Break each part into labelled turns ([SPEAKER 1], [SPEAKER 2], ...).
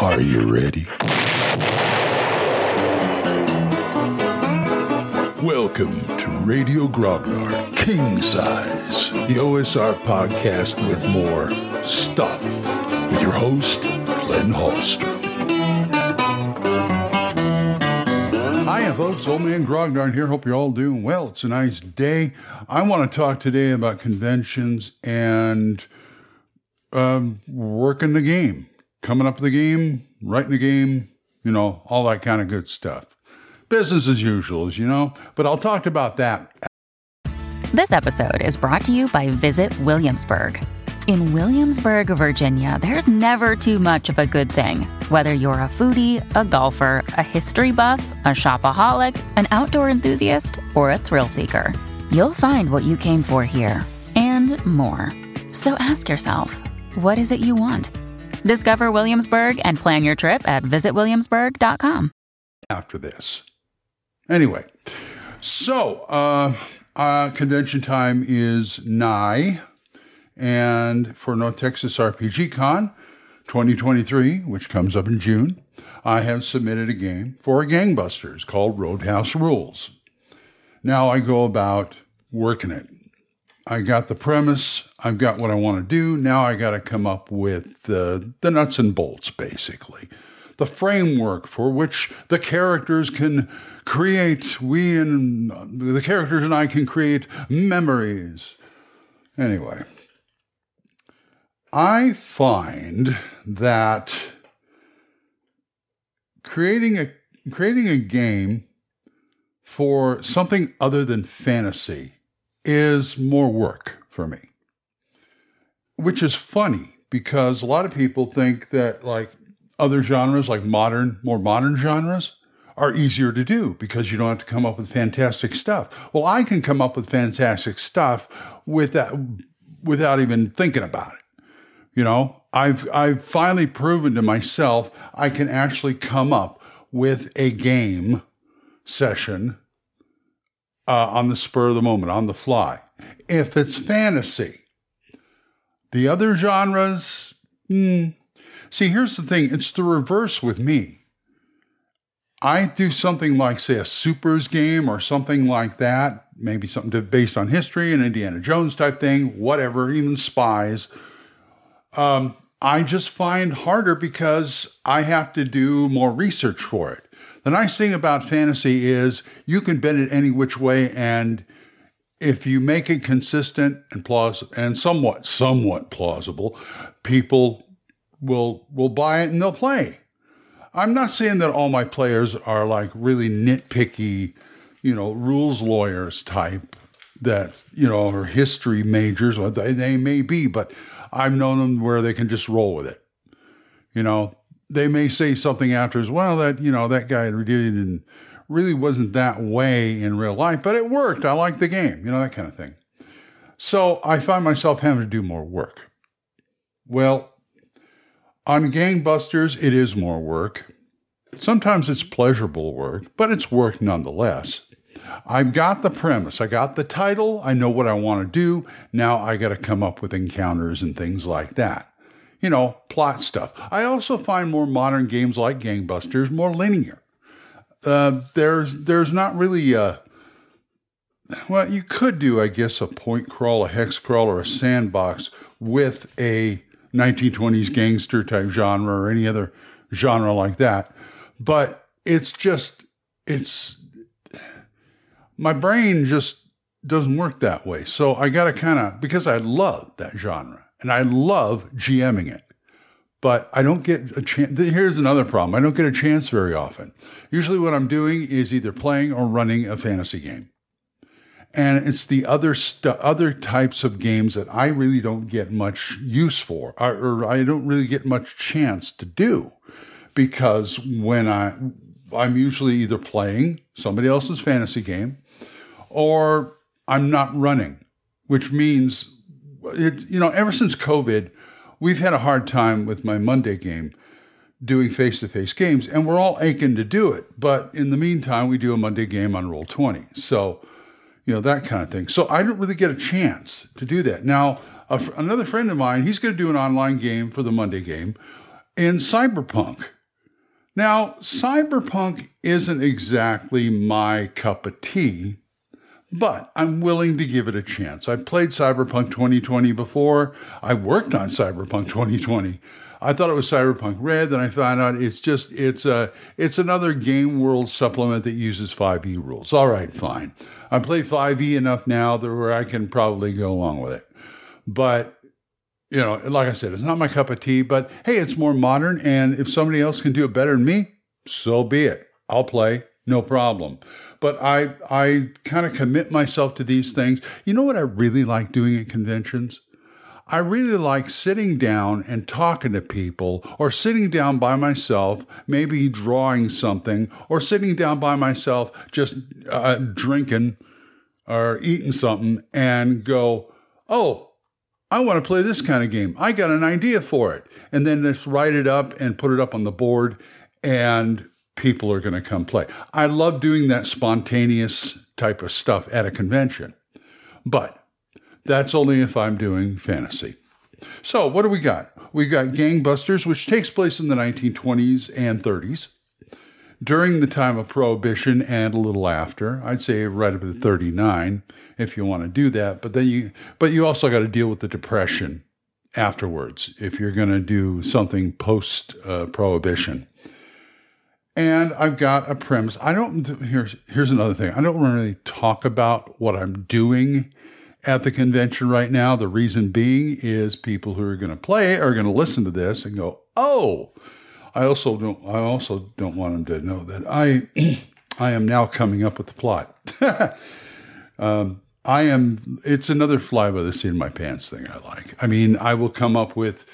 [SPEAKER 1] Are you ready? Welcome to Radio Grognard King Size, the OSR podcast with more stuff, with your host, Glenn Hallstrom. Hi, folks. Old Man Grognard here. Hope you're all doing well. It's a nice day. I want to talk today about conventions and um, working the game, coming up the game, writing the game, you know, all that kind of good stuff. Business as usual, as you know, but I'll talk about that.
[SPEAKER 2] This episode is brought to you by Visit Williamsburg. In Williamsburg, Virginia, there's never too much of a good thing. Whether you're a foodie, a golfer, a history buff, a shopaholic, an outdoor enthusiast, or a thrill seeker, you'll find what you came for here and more. So ask yourself, what is it you want? Discover Williamsburg and plan your trip at visitwilliamsburg.com.
[SPEAKER 1] After this. Anyway, so uh, uh, convention time is nigh. And for North Texas RPG Con 2023, which comes up in June, I have submitted a game for gangbusters called Roadhouse Rules. Now I go about working it. I got the premise, I've got what I want to do. Now I got to come up with the, the nuts and bolts, basically. The framework for which the characters can create, we and the characters and I can create memories. Anyway, I find that creating a creating a game for something other than fantasy is more work for me. Which is funny because a lot of people think that like other genres like modern more modern genres are easier to do because you don't have to come up with fantastic stuff. Well, I can come up with fantastic stuff without without even thinking about it. You know, I've I've finally proven to myself I can actually come up with a game session uh, on the spur of the moment, on the fly. If it's fantasy, the other genres, hmm. see, here's the thing: it's the reverse with me. I do something like, say, a supers game or something like that, maybe something based on history, an Indiana Jones type thing, whatever, even spies um, I just find harder because I have to do more research for it. The nice thing about fantasy is you can bend it any which way, and if you make it consistent and plausible and somewhat somewhat plausible, people will will buy it and they'll play. I'm not saying that all my players are like really nitpicky, you know, rules lawyers type that you know are history majors. They, they may be, but I've known them where they can just roll with it. You know, they may say something after as well that, you know, that guy didn't really wasn't that way in real life, but it worked. I liked the game, you know, that kind of thing. So I find myself having to do more work. Well, on Gangbusters, it is more work. Sometimes it's pleasurable work, but it's work nonetheless. I've got the premise, I got the title, I know what I want to do. Now I got to come up with encounters and things like that. You know, plot stuff. I also find more modern games like Gangbusters more linear. Uh, there's there's not really a well, you could do, I guess, a point crawl, a hex crawl, or a sandbox with a 1920s gangster type genre or any other genre like that. But it's just, it's my brain just doesn't work that way. So I got to kind of, because I love that genre and I love GMing it, but I don't get a chance. Here's another problem I don't get a chance very often. Usually, what I'm doing is either playing or running a fantasy game. And it's the other stu- other types of games that I really don't get much use for, or, or I don't really get much chance to do, because when I I'm usually either playing somebody else's fantasy game or I'm not running, which means it, you know, ever since COVID, we've had a hard time with my Monday game doing face to face games, and we're all aching to do it. But in the meantime, we do a Monday game on Roll20. So, you know, that kind of thing. So I don't really get a chance to do that. Now, another friend of mine, he's going to do an online game for the Monday game. in Cyberpunk. Now, Cyberpunk isn't exactly my cup of tea, but I'm willing to give it a chance. I played Cyberpunk 2020 before. I worked on Cyberpunk 2020. I thought it was Cyberpunk Red, then I found out it's just it's a it's another Game World supplement that uses 5e rules. All right, fine. I play 5e enough now that where I can probably go along with it. But you know, like I said, it's not my cup of tea, but hey, it's more modern. And if somebody else can do it better than me, so be it. I'll play, no problem. But I, I kind of commit myself to these things. You know what I really like doing at conventions? I really like sitting down and talking to people, or sitting down by myself, maybe drawing something, or sitting down by myself just uh, drinking or eating something and go, oh, I want to play this kind of game. I got an idea for it. And then just write it up and put it up on the board, and people are going to come play. I love doing that spontaneous type of stuff at a convention. But that's only if I'm doing fantasy. So, what do we got? We got Gangbusters, which takes place in the 1920s and 30s during the time of Prohibition and a little after. I'd say right up to 39 if you want to do that. But then you, but you also got to deal with the depression afterwards if you're going to do something post uh, prohibition. And I've got a premise. I don't. Here's here's another thing. I don't really talk about what I'm doing at the convention right now. The reason being is people who are going to play are going to listen to this and go, "Oh." I also don't. I also don't want them to know that I, I am now coming up with the plot. um, I am, it's another fly by the seat of my pants thing I like. I mean, I will come up with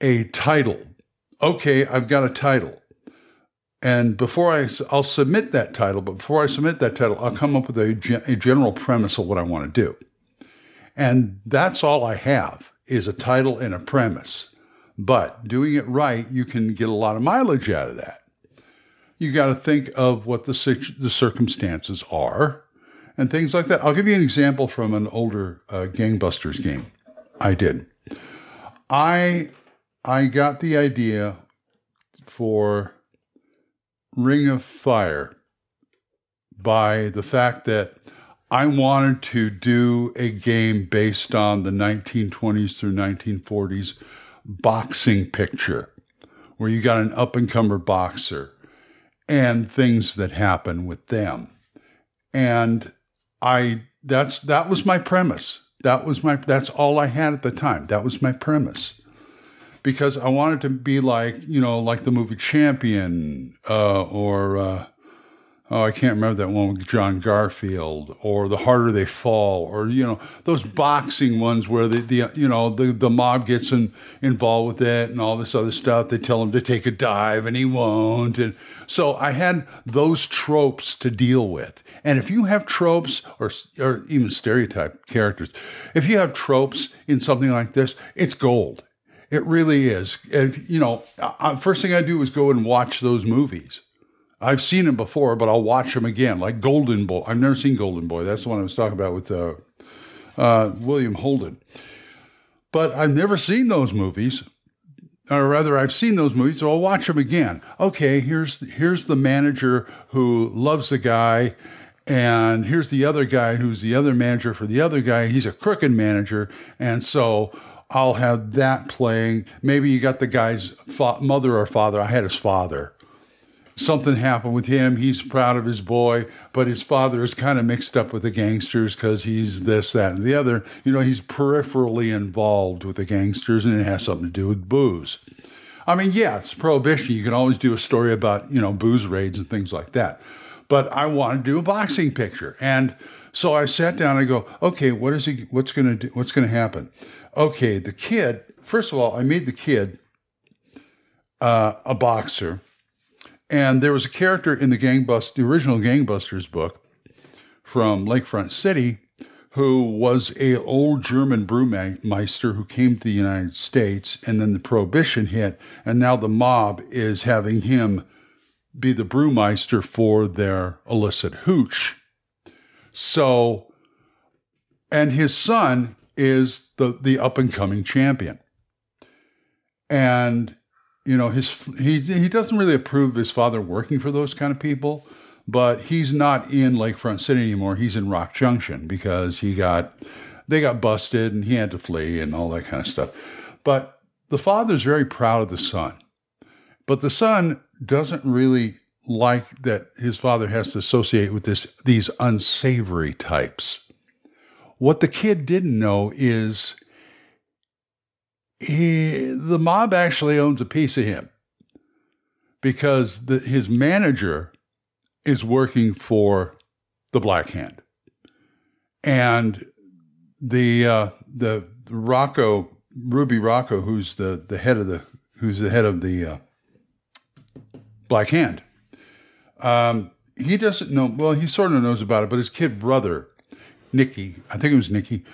[SPEAKER 1] a title. Okay, I've got a title. And before I, I'll submit that title, but before I submit that title, I'll come up with a, a general premise of what I want to do. And that's all I have is a title and a premise. But doing it right, you can get a lot of mileage out of that. You got to think of what the, the circumstances are and things like that. I'll give you an example from an older uh, Gangbusters game I did. I I got the idea for Ring of Fire by the fact that I wanted to do a game based on the 1920s through 1940s boxing picture where you got an up and comer boxer and things that happen with them. And I that's that was my premise. That was my that's all I had at the time. That was my premise. Because I wanted to be like, you know, like the movie Champion, uh, or uh, oh, I can't remember that one with John Garfield, or The Harder They Fall, or you know, those boxing ones where the, the you know the, the mob gets in, involved with it and all this other stuff. They tell him to take a dive and he won't, and so I had those tropes to deal with. And if you have tropes or, or even stereotype characters, if you have tropes in something like this, it's gold. It really is. And, you know, I, first thing I do is go and watch those movies. I've seen them before, but I'll watch them again, like Golden Boy. I've never seen Golden Boy. That's the one I was talking about with uh, uh, William Holden. But I've never seen those movies or rather I've seen those movies, so I'll watch them again. Okay, here's here's the manager who loves the guy, and here's the other guy who's the other manager for the other guy. He's a crooked manager, and so I'll have that playing. Maybe you got the guy's fa- mother or father. I had his father something happened with him. He's proud of his boy, but his father is kind of mixed up with the gangsters because he's this, that, and the other. You know, he's peripherally involved with the gangsters, and it has something to do with booze. I mean, yeah, it's prohibition. You can always do a story about, you know, booze raids and things like that. But I want to do a boxing picture. And so I sat down and I go, okay, what is he what's gonna do what's gonna happen? Okay, the kid, first of all, I made the kid uh, a boxer and there was a character in the Gangbust, the original Gangbusters book from Lakefront City, who was a old German brewmeister who came to the United States, and then the Prohibition hit, and now the mob is having him be the brewmeister for their illicit hooch. So, and his son is the the up and coming champion, and you know, his he he doesn't really approve of his father working for those kind of people, but he's not in Lakefront City anymore. He's in Rock Junction because he got they got busted and he had to flee and all that kind of stuff. But the father's very proud of the son. But the son doesn't really like that his father has to associate with this these unsavory types. What the kid didn't know is he, the mob actually owns a piece of him because the, his manager is working for the Black Hand, and the uh, the Rocco Ruby Rocco, who's the the head of the who's the head of the uh, Black Hand. Um, he doesn't know. Well, he sort of knows about it, but his kid brother, Nicky, I think it was Nicky,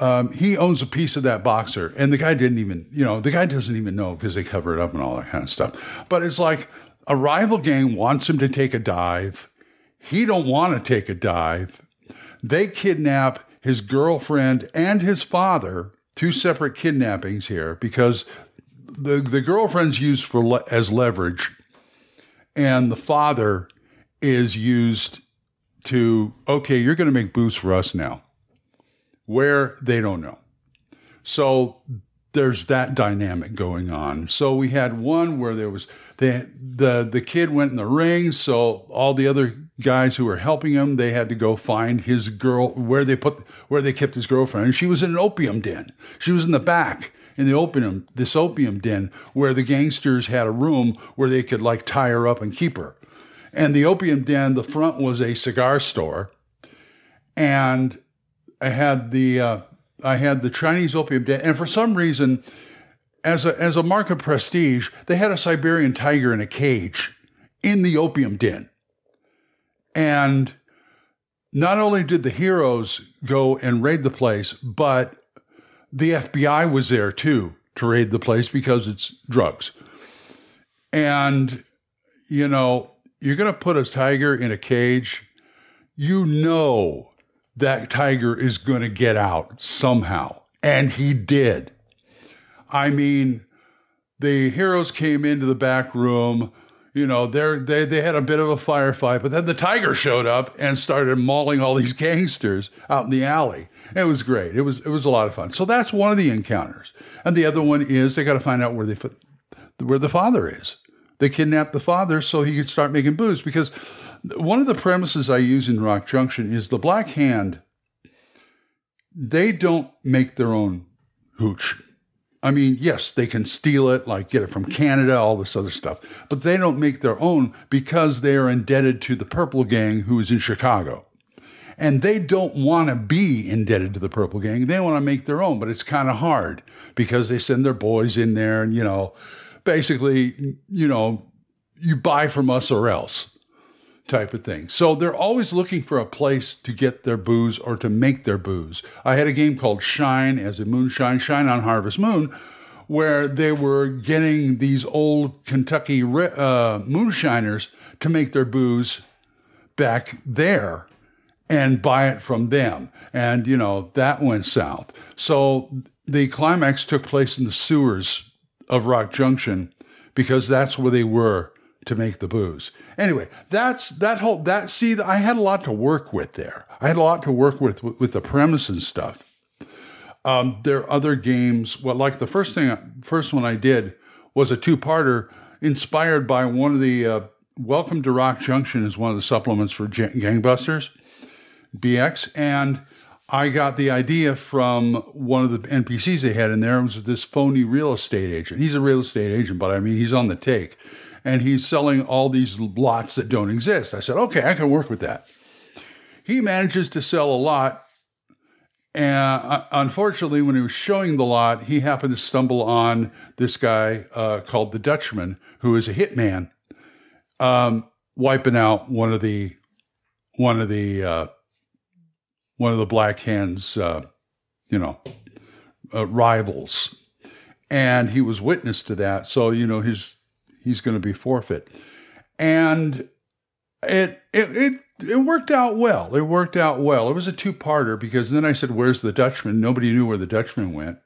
[SPEAKER 1] um, he owns a piece of that boxer, and the guy didn't even, you know, the guy doesn't even know because they cover it up and all that kind of stuff. But it's like a rival gang wants him to take a dive. He don't want to take a dive. They kidnap his girlfriend and his father, two separate kidnappings here, because the the girlfriend's used for le- as leverage, and the father is used to okay, you're going to make booze for us now where they don't know. So there's that dynamic going on. So we had one where there was the the the kid went in the ring, so all the other guys who were helping him, they had to go find his girl where they put where they kept his girlfriend. And she was in an opium den. She was in the back in the opium this opium den where the gangsters had a room where they could like tie her up and keep her. And the opium den, the front was a cigar store. And I had the uh, I had the Chinese opium den, and for some reason, as a as a mark of prestige, they had a Siberian tiger in a cage in the opium den, and not only did the heroes go and raid the place, but the FBI was there too to raid the place because it's drugs. And, you know, you're going to put a tiger in a cage, you know that tiger is going to get out somehow. And he did. I mean, the heroes came into the back room. You know, they they had a bit of a firefight, but then the tiger showed up and started mauling all these gangsters out in the alley. It was great. It was it was a lot of fun. So that's one of the encounters, and the other one is they got to find out where they where the father is. They kidnapped the father so he could start making booze because one of the premises I use in Rock Junction is the Black Hand. They don't make their own hooch. I mean, yes, they can steal it, like get it from Canada, all this other stuff, but they don't make their own because they are indebted to the Purple Gang, who is in Chicago. And they don't want to be indebted to the Purple Gang. They want to make their own, but it's kind of hard because they send their boys in there and, you know, basically, you know, you buy from us or else type of thing. So they're always looking for a place to get their booze or to make their booze. I had a game called Shine as a moonshine, Shine on Harvest Moon, where they were getting these old Kentucky uh, moonshiners to make their booze back there and buy it from them. And, you know, that went south. So the climax took place in the sewers of Rock Junction because that's where they were to make the booze. Anyway, that's that whole that see I had a lot to work with there. I had a lot to work with with the premise and stuff. Um, there are other games. Well, like the first thing, first one I did was a two-parter inspired by one of the uh, Welcome to Rock Junction is one of the supplements for Gangbusters BX, and I got the idea from one of the NPCs they had in there. It was this phony real estate agent. He's a real estate agent, but I mean he's on the take and he's selling all these lots that don't exist. I said, okay, I can work with that. He manages to sell a lot. And uh, unfortunately, when he was showing the lot, he happened to stumble on this guy uh, called the Dutchman, who is a hitman, um, wiping out one of the one of the uh, one of the Black Hands, uh, you know, uh, rivals, and he was witness to that. So you know his he's going to be forfeit. And it, it, it, it worked out well. It worked out well. It was a two parter because then I said, Where's the Dutchman? Nobody knew where the Dutchman went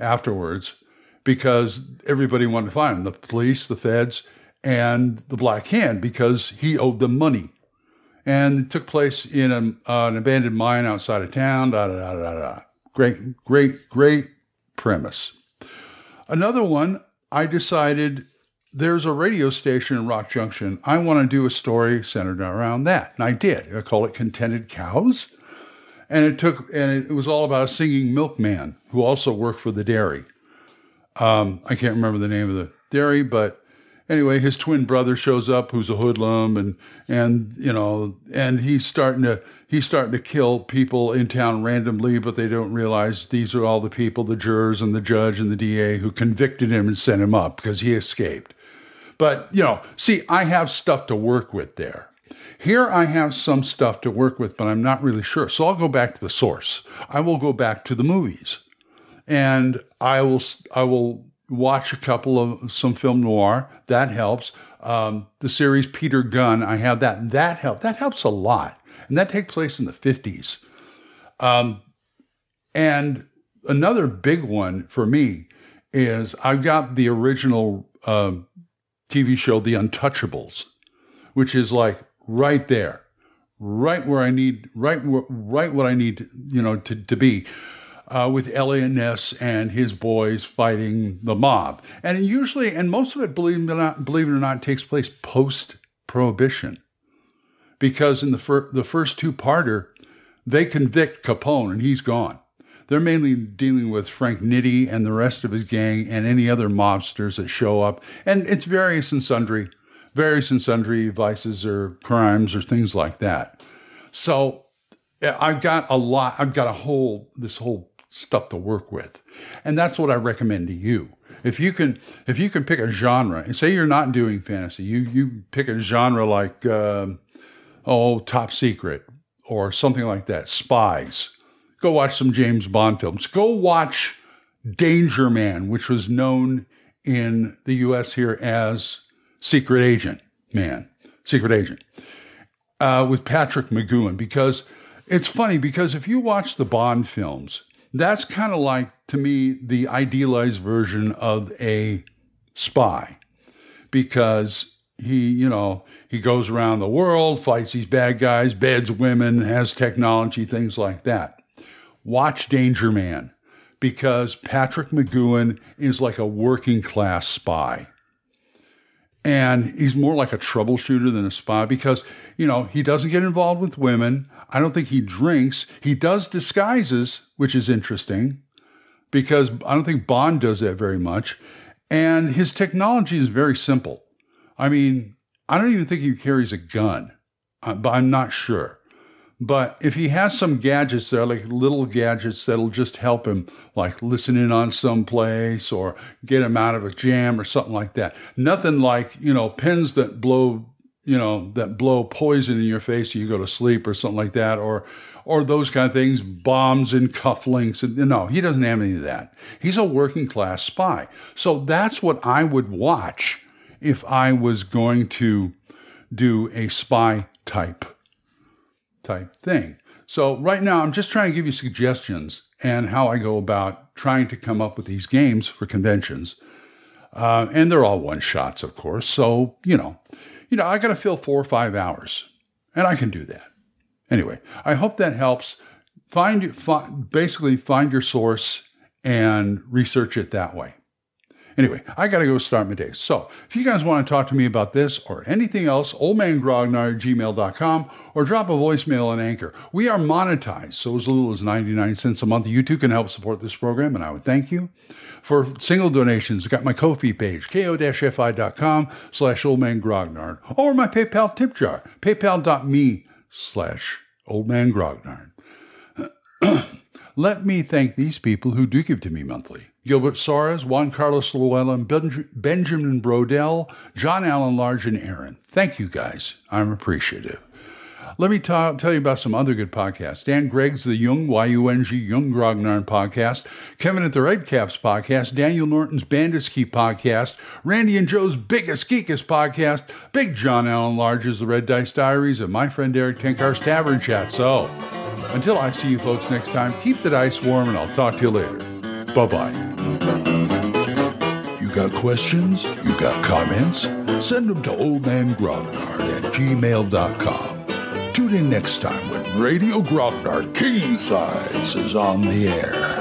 [SPEAKER 1] afterwards because everybody wanted to find him the police, the feds, and the Black Hand because he owed them money. And it took place in a, uh, an abandoned mine outside of town. Da, da, da, da, da. Great, great, great premise. Another one, I decided there's a radio station in Rock Junction. I want to do a story centered around that. And I did. I call it Contented Cows. And it took, and it was all about a singing milkman who also worked for the dairy. Um, I can't remember the name of the dairy, but anyway, his twin brother shows up, who's a hoodlum, and and you know, and he's starting to he's starting to kill people in town randomly, but they don't realize these are all the people, the jurors and the judge and the DA who convicted him and sent him up because he escaped. But you know, see, I have stuff to work with there. Here I have some stuff to work with, but I'm not really sure. So I'll go back to the source. I will go back to the movies and I will I will watch a couple of some film noir. That helps. Um, the series Peter Gunn, I have that. That helps. That helps a lot, and that takes place in the fifties. Um, and another big one for me is I've got the original um, TV show The Untouchables, which is like right there, right where I need, right, right what I need, you know, to, to be uh, with Ness and his boys fighting the mob. And usually, and most of it, believe it or not, believe it or not takes place post Prohibition. Because in the, fir- the first two parter, they convict Capone and he's gone. They're mainly dealing with Frank Nitti and the rest of his gang and any other mobsters that show up. And it's various and sundry, various and sundry vices or crimes or things like that. So I've got a lot, I've got a whole, this whole stuff to work with. And that's what I recommend to you. If you can, if you can pick a genre and say you're not doing fantasy, you you pick a genre like um, oh Top Secret or something like that, spies. Go watch some James Bond films. Go watch Danger Man, which was known in the U.S. here as Secret Agent Man, Secret Agent, uh, with Patrick McGoohan. Because it's funny because if you watch the Bond films, that's kind of like, to me, the idealized version of a spy because he, you know, he goes around the world, fights these bad guys, beds women, has technology, things like that. Watch Danger Man because Patrick McGoohan is like a working class spy. And he's more like a troubleshooter than a spy because, you know, he doesn't get involved with women. I don't think he drinks. He does disguises, which is interesting because I don't think Bond does that very much. And his technology is very simple. I mean, I don't even think he carries a gun, uh, but I'm not sure. But if he has some gadgets that are like little gadgets that'll just help him, like listen in on some place or get him out of a jam or something like that. Nothing like, you know, pins that blow you know, that blow poison in your face so you go to sleep or something like that, or or those kind of things, bombs and cufflinks. And, no, he doesn't have any of that. He's a working class spy. So that's what I would watch if I was going to do a spy type type thing. So right now I'm just trying to give you suggestions and how I go about trying to come up with these games for conventions. Uh, and they're all one shots, of course. So, you know, you know, I got to fill four or five hours, and I can do that. Anyway, I hope that helps. Find, find basically find your source and research it that way. Anyway, I got to go start my day. So if you guys want to talk to me about this or anything else, oldmangrognard at gmail.com or drop a voicemail on Anchor. We are monetized, so as little as 99 cents a month. You too can help support this program, and I would thank you. For single donations, I got my Ko-fi page, ko-fi.com slash oldmangrognard, or my PayPal tip jar, paypal.me slash oldmangrognard. Let me thank these people who do give to me monthly. Gilbert Soares, Juan Carlos Llewellyn, Benjamin Brodell, John Allen Large, and Aaron. Thank you guys. I'm appreciative. Let me tell you about some other good podcasts. Dan Gregg's The Yung, Y-U-N-G, Yung Grognard podcast. Kevin at the Red Caps podcast. Daniel Norton's Bandiski podcast. Randy and Joe's Biggest Geekest podcast. Big John Allen Large's The Red Dice Diaries. And my friend Erik Tenkar's Tavern Chat. So, until I see you folks next time, keep the dice warm and I'll talk to you later. Bye bye bye. got questions? You got comments? Send them to oldmangrognard at gmail.com. Tune in next time when Radio Grognard King Size is on the air.